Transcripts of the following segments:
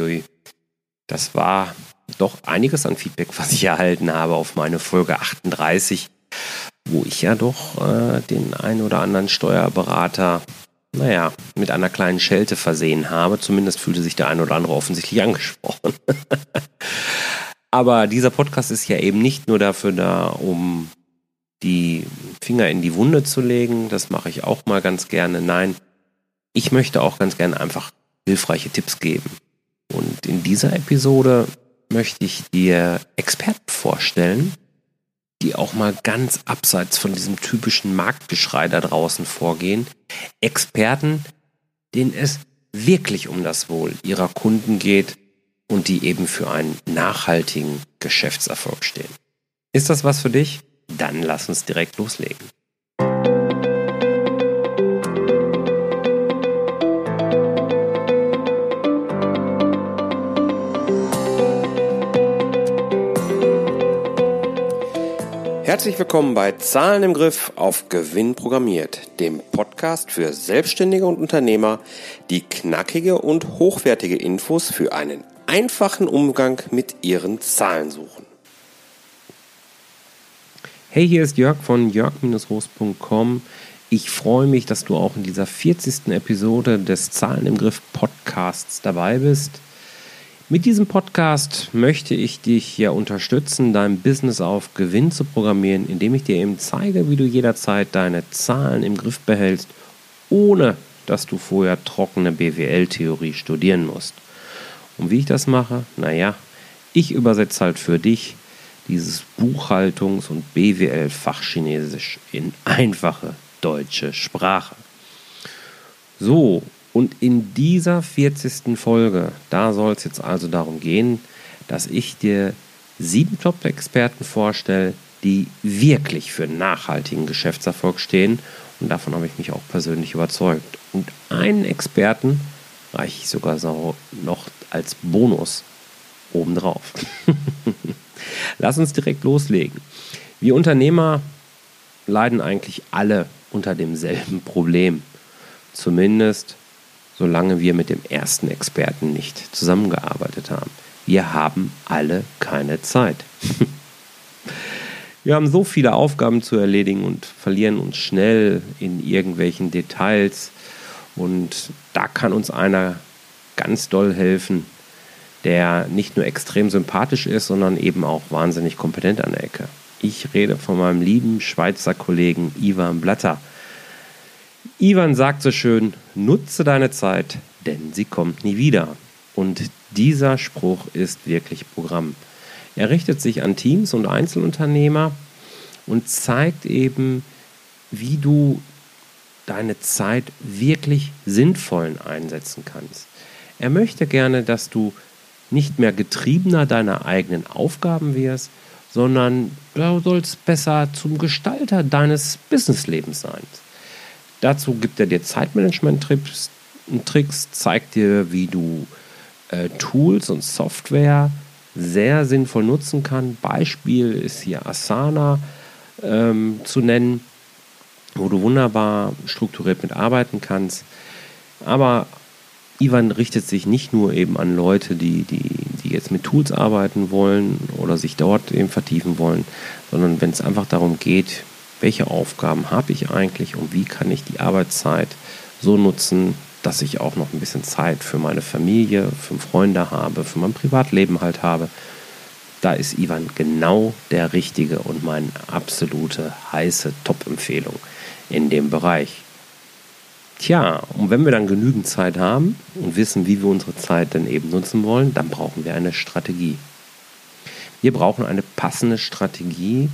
Uiuiui. Das war doch einiges an Feedback, was ich erhalten habe auf meine Folge 38, wo ich ja doch äh, den ein oder anderen Steuerberater, naja, mit einer kleinen Schelte versehen habe. Zumindest fühlte sich der ein oder andere offensichtlich angesprochen. Aber dieser Podcast ist ja eben nicht nur dafür da, um die Finger in die Wunde zu legen. Das mache ich auch mal ganz gerne. Nein, ich möchte auch ganz gerne einfach hilfreiche Tipps geben. Und in dieser Episode möchte ich dir Experten vorstellen, die auch mal ganz abseits von diesem typischen Marktgeschrei da draußen vorgehen. Experten, denen es wirklich um das Wohl ihrer Kunden geht und die eben für einen nachhaltigen Geschäftserfolg stehen. Ist das was für dich? Dann lass uns direkt loslegen. Herzlich willkommen bei Zahlen im Griff auf Gewinn programmiert, dem Podcast für Selbstständige und Unternehmer, die knackige und hochwertige Infos für einen einfachen Umgang mit ihren Zahlen suchen. Hey, hier ist Jörg von jörg-roos.com. Ich freue mich, dass du auch in dieser 40. Episode des Zahlen im Griff Podcasts dabei bist. Mit diesem Podcast möchte ich dich ja unterstützen, dein Business auf Gewinn zu programmieren, indem ich dir eben zeige, wie du jederzeit deine Zahlen im Griff behältst, ohne dass du vorher trockene BWL-Theorie studieren musst. Und wie ich das mache? Naja, ich übersetze halt für dich dieses Buchhaltungs- und BWL-Fachchinesisch in einfache deutsche Sprache. So, und in dieser 40. Folge, da soll es jetzt also darum gehen, dass ich dir sieben Top-Experten vorstelle, die wirklich für nachhaltigen Geschäftserfolg stehen. Und davon habe ich mich auch persönlich überzeugt. Und einen Experten reiche ich sogar so noch als Bonus obendrauf. Lass uns direkt loslegen. Wir Unternehmer leiden eigentlich alle unter demselben Problem. Zumindest solange wir mit dem ersten Experten nicht zusammengearbeitet haben. Wir haben alle keine Zeit. wir haben so viele Aufgaben zu erledigen und verlieren uns schnell in irgendwelchen Details. Und da kann uns einer ganz doll helfen, der nicht nur extrem sympathisch ist, sondern eben auch wahnsinnig kompetent an der Ecke. Ich rede von meinem lieben Schweizer Kollegen Ivan Blatter. Ivan sagt so schön, nutze deine Zeit, denn sie kommt nie wieder. Und dieser Spruch ist wirklich Programm. Er richtet sich an Teams und Einzelunternehmer und zeigt eben, wie du deine Zeit wirklich sinnvoll einsetzen kannst. Er möchte gerne, dass du nicht mehr getriebener deiner eigenen Aufgaben wirst, sondern du sollst besser zum Gestalter deines Businesslebens sein. Dazu gibt er dir Zeitmanagement-Tricks, Tricks, zeigt dir, wie du äh, Tools und Software sehr sinnvoll nutzen kann. Beispiel ist hier Asana ähm, zu nennen, wo du wunderbar strukturiert mitarbeiten kannst. Aber Ivan richtet sich nicht nur eben an Leute, die, die, die jetzt mit Tools arbeiten wollen oder sich dort eben vertiefen wollen, sondern wenn es einfach darum geht, welche Aufgaben habe ich eigentlich und wie kann ich die Arbeitszeit so nutzen, dass ich auch noch ein bisschen Zeit für meine Familie, für Freunde habe, für mein Privatleben halt habe. Da ist Ivan genau der Richtige und meine absolute heiße Top-Empfehlung in dem Bereich. Tja, und wenn wir dann genügend Zeit haben und wissen, wie wir unsere Zeit dann eben nutzen wollen, dann brauchen wir eine Strategie. Wir brauchen eine passende Strategie,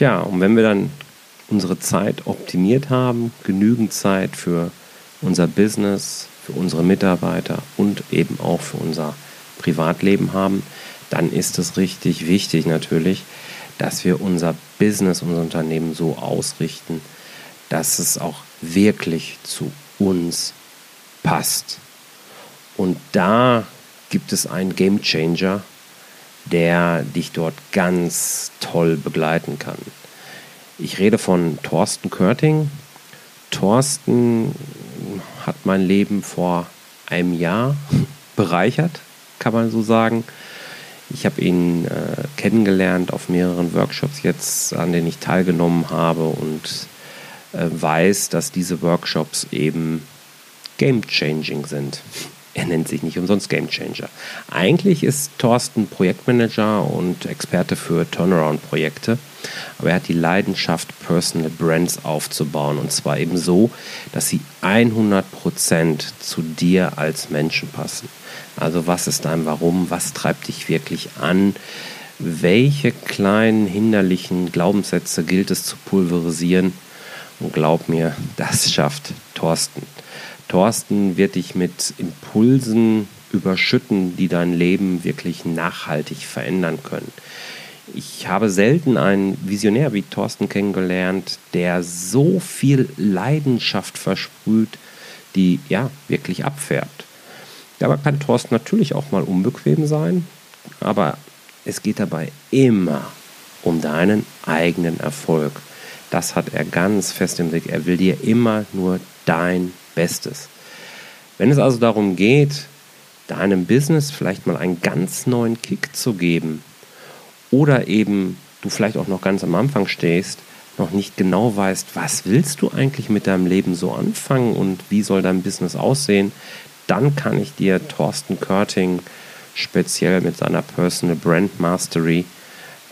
Tja, und wenn wir dann unsere Zeit optimiert haben, genügend Zeit für unser Business, für unsere Mitarbeiter und eben auch für unser Privatleben haben, dann ist es richtig wichtig natürlich, dass wir unser Business, unser Unternehmen so ausrichten, dass es auch wirklich zu uns passt. Und da gibt es einen Game Changer, der dich dort ganz toll begleiten kann. Ich rede von Thorsten Körting. Thorsten hat mein Leben vor einem Jahr bereichert, kann man so sagen. Ich habe ihn äh, kennengelernt auf mehreren Workshops jetzt, an denen ich teilgenommen habe und äh, weiß, dass diese Workshops eben game-changing sind. Er nennt sich nicht umsonst Game Changer. Eigentlich ist Thorsten Projektmanager und Experte für Turnaround-Projekte, aber er hat die Leidenschaft, Personal Brands aufzubauen und zwar eben so, dass sie 100% zu dir als Menschen passen. Also was ist dein Warum? Was treibt dich wirklich an? Welche kleinen hinderlichen Glaubenssätze gilt es zu pulverisieren? Und glaub mir, das schafft Thorsten. Thorsten wird dich mit Impulsen überschütten, die dein Leben wirklich nachhaltig verändern können. Ich habe selten einen Visionär wie Thorsten kennengelernt, der so viel Leidenschaft versprüht, die ja wirklich abfärbt. Dabei kann Thorsten natürlich auch mal unbequem sein, aber es geht dabei immer um deinen eigenen Erfolg. Das hat er ganz fest im Blick. Er will dir immer nur dein Bestes. Wenn es also darum geht, deinem Business vielleicht mal einen ganz neuen Kick zu geben oder eben du vielleicht auch noch ganz am Anfang stehst, noch nicht genau weißt, was willst du eigentlich mit deinem Leben so anfangen und wie soll dein Business aussehen, dann kann ich dir Thorsten Körting speziell mit seiner Personal Brand Mastery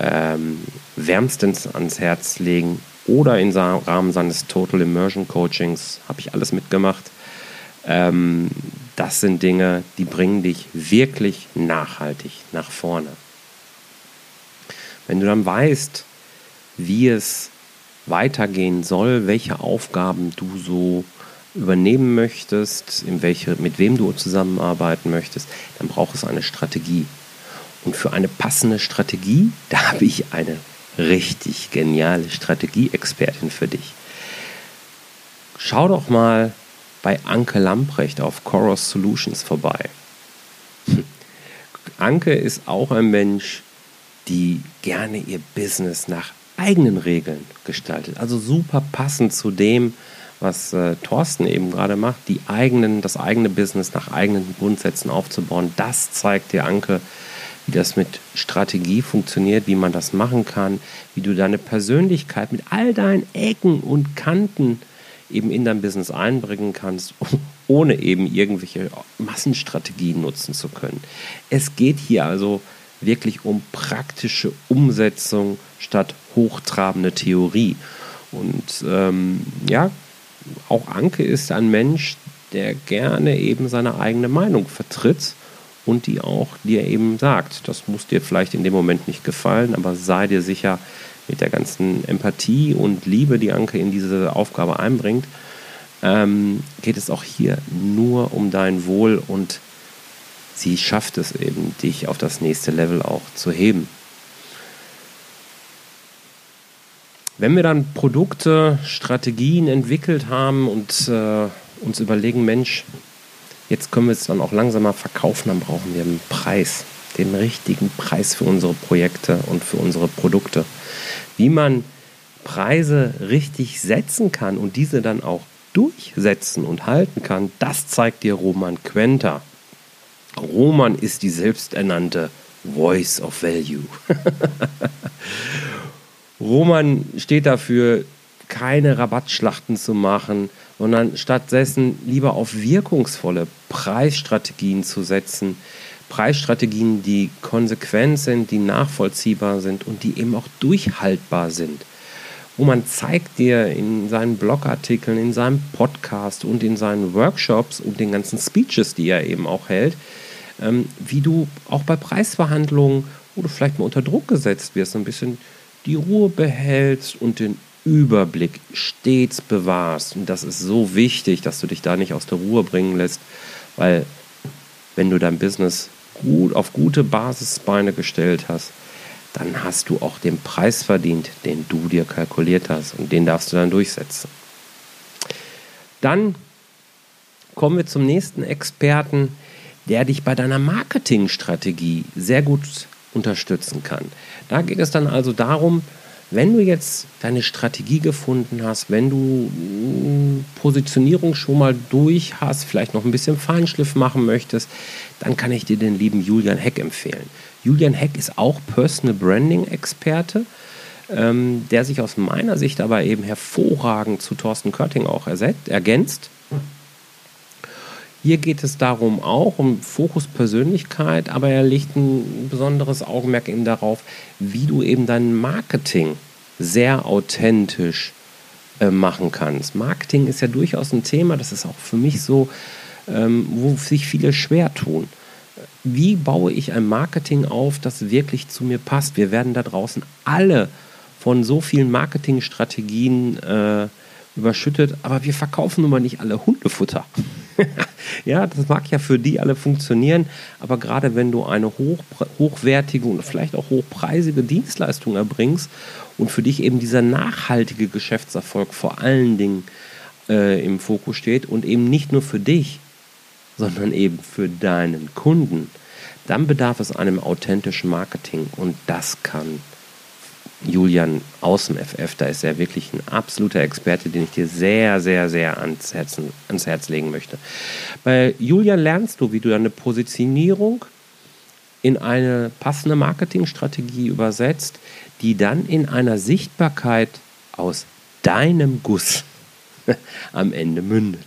ähm, wärmstens ans Herz legen oder im Rahmen seines Total Immersion Coachings habe ich alles mitgemacht. Ähm, das sind Dinge, die bringen dich wirklich nachhaltig nach vorne. Wenn du dann weißt, wie es weitergehen soll, welche Aufgaben du so übernehmen möchtest, in welche, mit wem du zusammenarbeiten möchtest, dann braucht es eine Strategie. Und für eine passende Strategie, da habe ich eine richtig geniale Strategieexpertin für dich. Schau doch mal bei Anke Lamprecht auf Coros Solutions vorbei. Anke ist auch ein Mensch, die gerne ihr Business nach eigenen Regeln gestaltet. Also super passend zu dem, was äh, Thorsten eben gerade macht, die eigenen, das eigene Business nach eigenen Grundsätzen aufzubauen. Das zeigt dir Anke, wie das mit Strategie funktioniert, wie man das machen kann, wie du deine Persönlichkeit mit all deinen Ecken und Kanten eben in dein Business einbringen kannst, ohne eben irgendwelche Massenstrategien nutzen zu können. Es geht hier also wirklich um praktische Umsetzung statt hochtrabende Theorie. Und ähm, ja, auch Anke ist ein Mensch, der gerne eben seine eigene Meinung vertritt und die auch dir eben sagt, das muss dir vielleicht in dem Moment nicht gefallen, aber sei dir sicher, mit der ganzen Empathie und Liebe, die Anke in diese Aufgabe einbringt, ähm, geht es auch hier nur um dein Wohl und sie schafft es eben, dich auf das nächste Level auch zu heben. Wenn wir dann Produkte, Strategien entwickelt haben und äh, uns überlegen, Mensch, jetzt können wir es dann auch langsamer verkaufen, dann brauchen wir einen Preis, den richtigen Preis für unsere Projekte und für unsere Produkte. Wie man Preise richtig setzen kann und diese dann auch durchsetzen und halten kann, das zeigt dir Roman Quenter. Roman ist die selbsternannte Voice of Value. Roman steht dafür, keine Rabattschlachten zu machen, sondern stattdessen lieber auf wirkungsvolle Preisstrategien zu setzen. Preisstrategien, die konsequent sind, die nachvollziehbar sind und die eben auch durchhaltbar sind. Wo man zeigt dir in seinen Blogartikeln, in seinem Podcast und in seinen Workshops und den ganzen Speeches, die er eben auch hält, ähm, wie du auch bei Preisverhandlungen, wo du vielleicht mal unter Druck gesetzt wirst, ein bisschen die Ruhe behältst und den Überblick stets bewahrst. Und das ist so wichtig, dass du dich da nicht aus der Ruhe bringen lässt, weil wenn du dein Business gut auf gute Basisbeine gestellt hast, dann hast du auch den Preis verdient, den du dir kalkuliert hast und den darfst du dann durchsetzen. Dann kommen wir zum nächsten Experten, der dich bei deiner Marketingstrategie sehr gut unterstützen kann. Da geht es dann also darum, wenn du jetzt deine Strategie gefunden hast, wenn du hm, Positionierung schon mal durch hast, vielleicht noch ein bisschen Feinschliff machen möchtest, dann kann ich dir den lieben Julian Heck empfehlen. Julian Heck ist auch Personal Branding Experte, ähm, der sich aus meiner Sicht aber eben hervorragend zu Thorsten Körting auch ersetzt, ergänzt. Hier geht es darum auch um Fokus Persönlichkeit, aber er legt ein besonderes Augenmerk eben darauf, wie du eben dein Marketing sehr authentisch äh, machen kannst. Marketing ist ja durchaus ein Thema, das ist auch für mich so, ähm, wo sich viele schwer tun. Wie baue ich ein Marketing auf, das wirklich zu mir passt? Wir werden da draußen alle von so vielen Marketingstrategien äh, überschüttet, aber wir verkaufen nun mal nicht alle Hundefutter. ja, das mag ja für die alle funktionieren, aber gerade wenn du eine hoch, hochwertige und vielleicht auch hochpreisige Dienstleistung erbringst und für dich eben dieser nachhaltige Geschäftserfolg vor allen Dingen äh, im Fokus steht und eben nicht nur für dich, sondern eben für deinen Kunden, dann bedarf es einem authentischen Marketing und das kann Julian aus dem FF, da ist er wirklich ein absoluter Experte, den ich dir sehr, sehr, sehr ans, Herzen, ans Herz legen möchte. Bei Julian lernst du, wie du deine Positionierung in eine passende Marketingstrategie übersetzt, die dann in einer Sichtbarkeit aus deinem Guss am Ende mündet.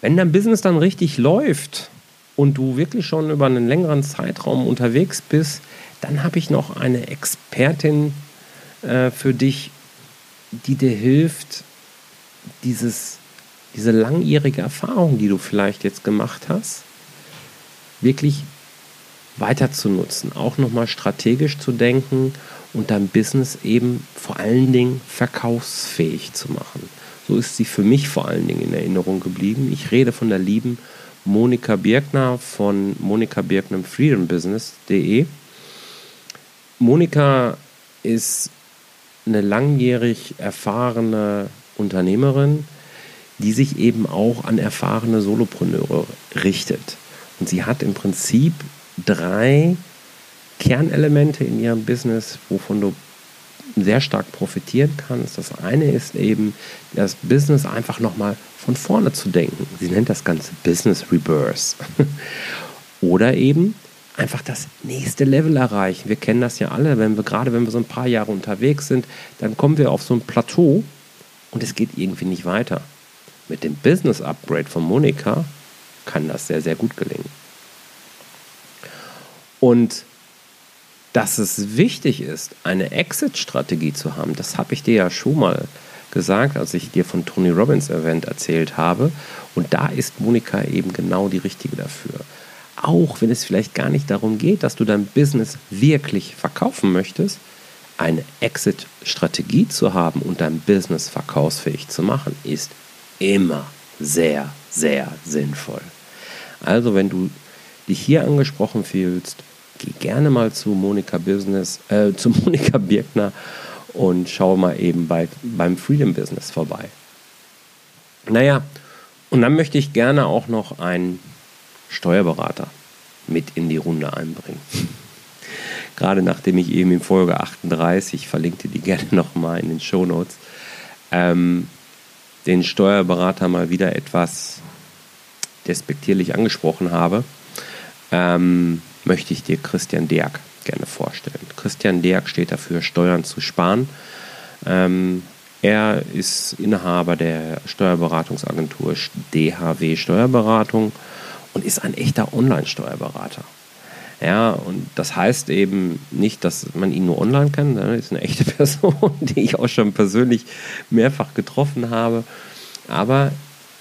Wenn dein Business dann richtig läuft und du wirklich schon über einen längeren Zeitraum unterwegs bist, dann habe ich noch eine Expertin äh, für dich, die dir hilft, dieses, diese langjährige Erfahrung, die du vielleicht jetzt gemacht hast, wirklich weiter zu nutzen, auch nochmal strategisch zu denken und dein Business eben vor allen Dingen verkaufsfähig zu machen. So ist sie für mich vor allen Dingen in Erinnerung geblieben. Ich rede von der lieben Monika Birkner von Monika Birkner Freedom Business.de. Monika ist eine langjährig erfahrene Unternehmerin, die sich eben auch an erfahrene Solopreneure richtet. Und sie hat im Prinzip drei Kernelemente in ihrem Business, wovon du sehr stark profitieren kannst. Das eine ist eben, das Business einfach nochmal von vorne zu denken. Sie nennt das Ganze Business Reverse. Oder eben einfach das nächste Level erreichen. Wir kennen das ja alle, wenn wir gerade wenn wir so ein paar Jahre unterwegs sind, dann kommen wir auf so ein Plateau und es geht irgendwie nicht weiter. Mit dem Business Upgrade von Monika kann das sehr, sehr gut gelingen. Und dass es wichtig ist, eine Exit-Strategie zu haben, das habe ich dir ja schon mal gesagt, als ich dir von Tony Robbins Event erzählt habe. Und da ist Monika eben genau die richtige dafür auch wenn es vielleicht gar nicht darum geht, dass du dein Business wirklich verkaufen möchtest, eine Exit-Strategie zu haben und dein Business verkaufsfähig zu machen, ist immer sehr, sehr sinnvoll. Also wenn du dich hier angesprochen fühlst, geh gerne mal zu Monika Business, äh, zu Monika Birkner und schau mal eben bei, beim Freedom Business vorbei. Naja, und dann möchte ich gerne auch noch einen Steuerberater mit in die Runde einbringen. Gerade nachdem ich eben in Folge 38, verlinkte die gerne nochmal in den Show Notes, ähm, den Steuerberater mal wieder etwas despektierlich angesprochen habe, ähm, möchte ich dir Christian Deak gerne vorstellen. Christian Deak steht dafür, Steuern zu sparen. Ähm, er ist Inhaber der Steuerberatungsagentur DHW Steuerberatung und ist ein echter Online-Steuerberater. Ja, und das heißt eben nicht, dass man ihn nur online kann, sondern ist eine echte Person, die ich auch schon persönlich mehrfach getroffen habe. Aber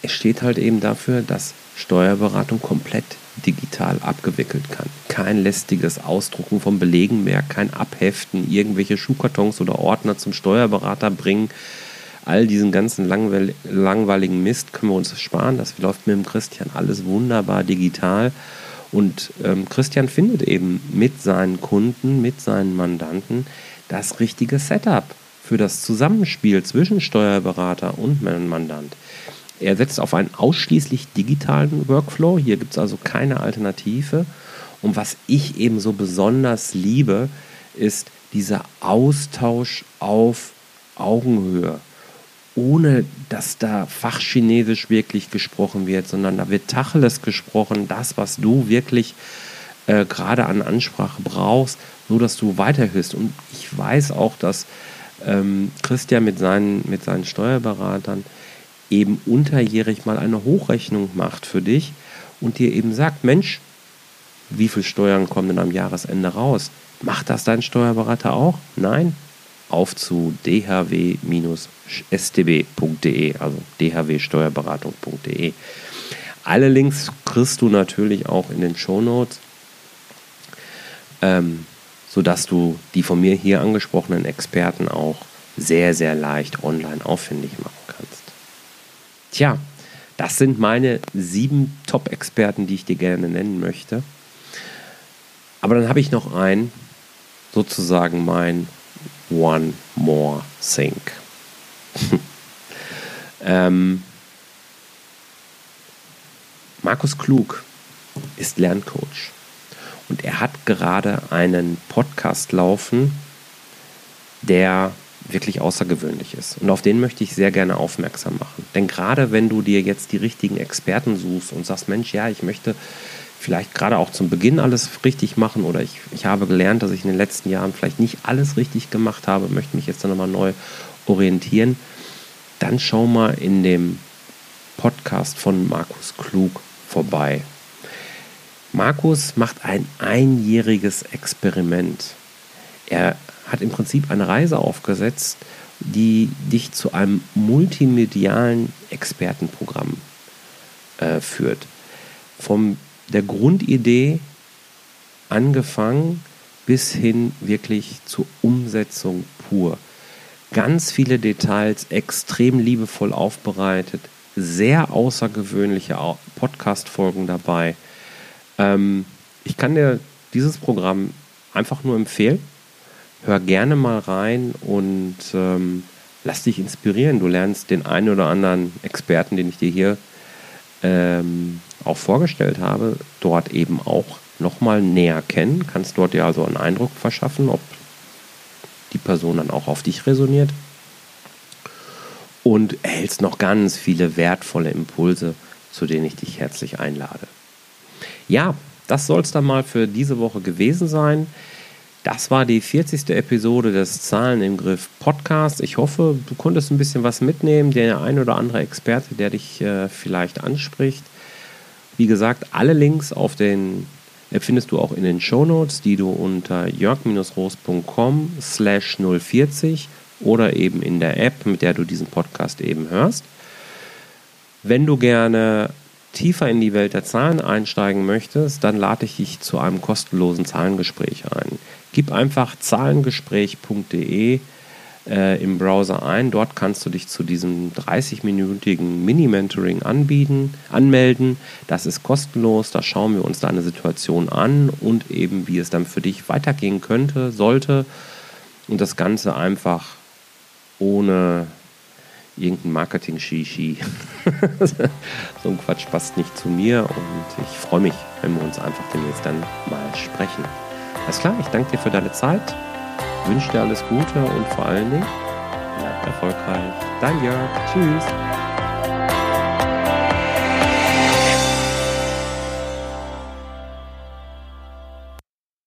es steht halt eben dafür, dass Steuerberatung komplett digital abgewickelt kann. Kein lästiges Ausdrucken von Belegen mehr, kein Abheften, irgendwelche Schuhkartons oder Ordner zum Steuerberater bringen. All diesen ganzen langweiligen Mist können wir uns sparen. Das läuft mit dem Christian alles wunderbar digital. Und ähm, Christian findet eben mit seinen Kunden, mit seinen Mandanten das richtige Setup für das Zusammenspiel zwischen Steuerberater und Mandant. Er setzt auf einen ausschließlich digitalen Workflow. Hier gibt es also keine Alternative. Und was ich eben so besonders liebe, ist dieser Austausch auf Augenhöhe. Ohne dass da Fachchinesisch wirklich gesprochen wird, sondern da wird Tacheles gesprochen, das, was du wirklich äh, gerade an Ansprache brauchst, so dass du weiterhörst. Und ich weiß auch, dass ähm, Christian mit seinen, mit seinen Steuerberatern eben unterjährig mal eine Hochrechnung macht für dich und dir eben sagt, Mensch, wie viel Steuern kommen denn am Jahresende raus? Macht das dein Steuerberater auch? Nein? Auf zu dhw-stb.de, also dhwsteuerberatung.de. Alle Links kriegst du natürlich auch in den Show Notes, ähm, sodass du die von mir hier angesprochenen Experten auch sehr, sehr leicht online auffindig machen kannst. Tja, das sind meine sieben Top-Experten, die ich dir gerne nennen möchte. Aber dann habe ich noch einen, sozusagen mein One More Thing. ähm, Markus Klug ist Lerncoach und er hat gerade einen Podcast laufen, der wirklich außergewöhnlich ist. Und auf den möchte ich sehr gerne aufmerksam machen. Denn gerade wenn du dir jetzt die richtigen Experten suchst und sagst, Mensch, ja, ich möchte vielleicht gerade auch zum Beginn alles richtig machen oder ich, ich habe gelernt, dass ich in den letzten Jahren vielleicht nicht alles richtig gemacht habe, möchte mich jetzt dann nochmal neu orientieren, dann schau mal in dem Podcast von Markus Klug vorbei. Markus macht ein einjähriges Experiment. Er hat im Prinzip eine Reise aufgesetzt, die dich zu einem multimedialen Expertenprogramm äh, führt. Von der Grundidee angefangen bis hin wirklich zur Umsetzung pur. Ganz viele Details, extrem liebevoll aufbereitet, sehr außergewöhnliche Podcast-Folgen dabei. Ähm, ich kann dir dieses Programm einfach nur empfehlen hör gerne mal rein und ähm, lass dich inspirieren. Du lernst den einen oder anderen Experten, den ich dir hier ähm, auch vorgestellt habe, dort eben auch nochmal näher kennen. Kannst dort dir also einen Eindruck verschaffen, ob die Person dann auch auf dich resoniert. Und erhältst noch ganz viele wertvolle Impulse, zu denen ich dich herzlich einlade. Ja, das soll es dann mal für diese Woche gewesen sein. Das war die 40. Episode des Zahlen im Griff Podcast. Ich hoffe, du konntest ein bisschen was mitnehmen, der ein oder andere Experte, der dich äh, vielleicht anspricht. Wie gesagt, alle Links auf den äh, findest du auch in den Show Notes, die du unter jörg-roos.com slash 040 oder eben in der App, mit der du diesen Podcast eben hörst. Wenn du gerne tiefer in die Welt der Zahlen einsteigen möchtest, dann lade ich dich zu einem kostenlosen Zahlengespräch ein. Gib einfach zahlengespräch.de äh, im Browser ein. Dort kannst du dich zu diesem 30-minütigen Mini-Mentoring anbieten, anmelden. Das ist kostenlos. Da schauen wir uns deine Situation an und eben, wie es dann für dich weitergehen könnte, sollte. Und das Ganze einfach ohne irgendein Marketing-Shishi. so ein Quatsch passt nicht zu mir und ich freue mich, wenn wir uns einfach demnächst dann mal sprechen. Alles klar, ich danke dir für deine Zeit, wünsche dir alles Gute und vor allen Dingen bleib erfolgreich. Dein Jörg. Tschüss.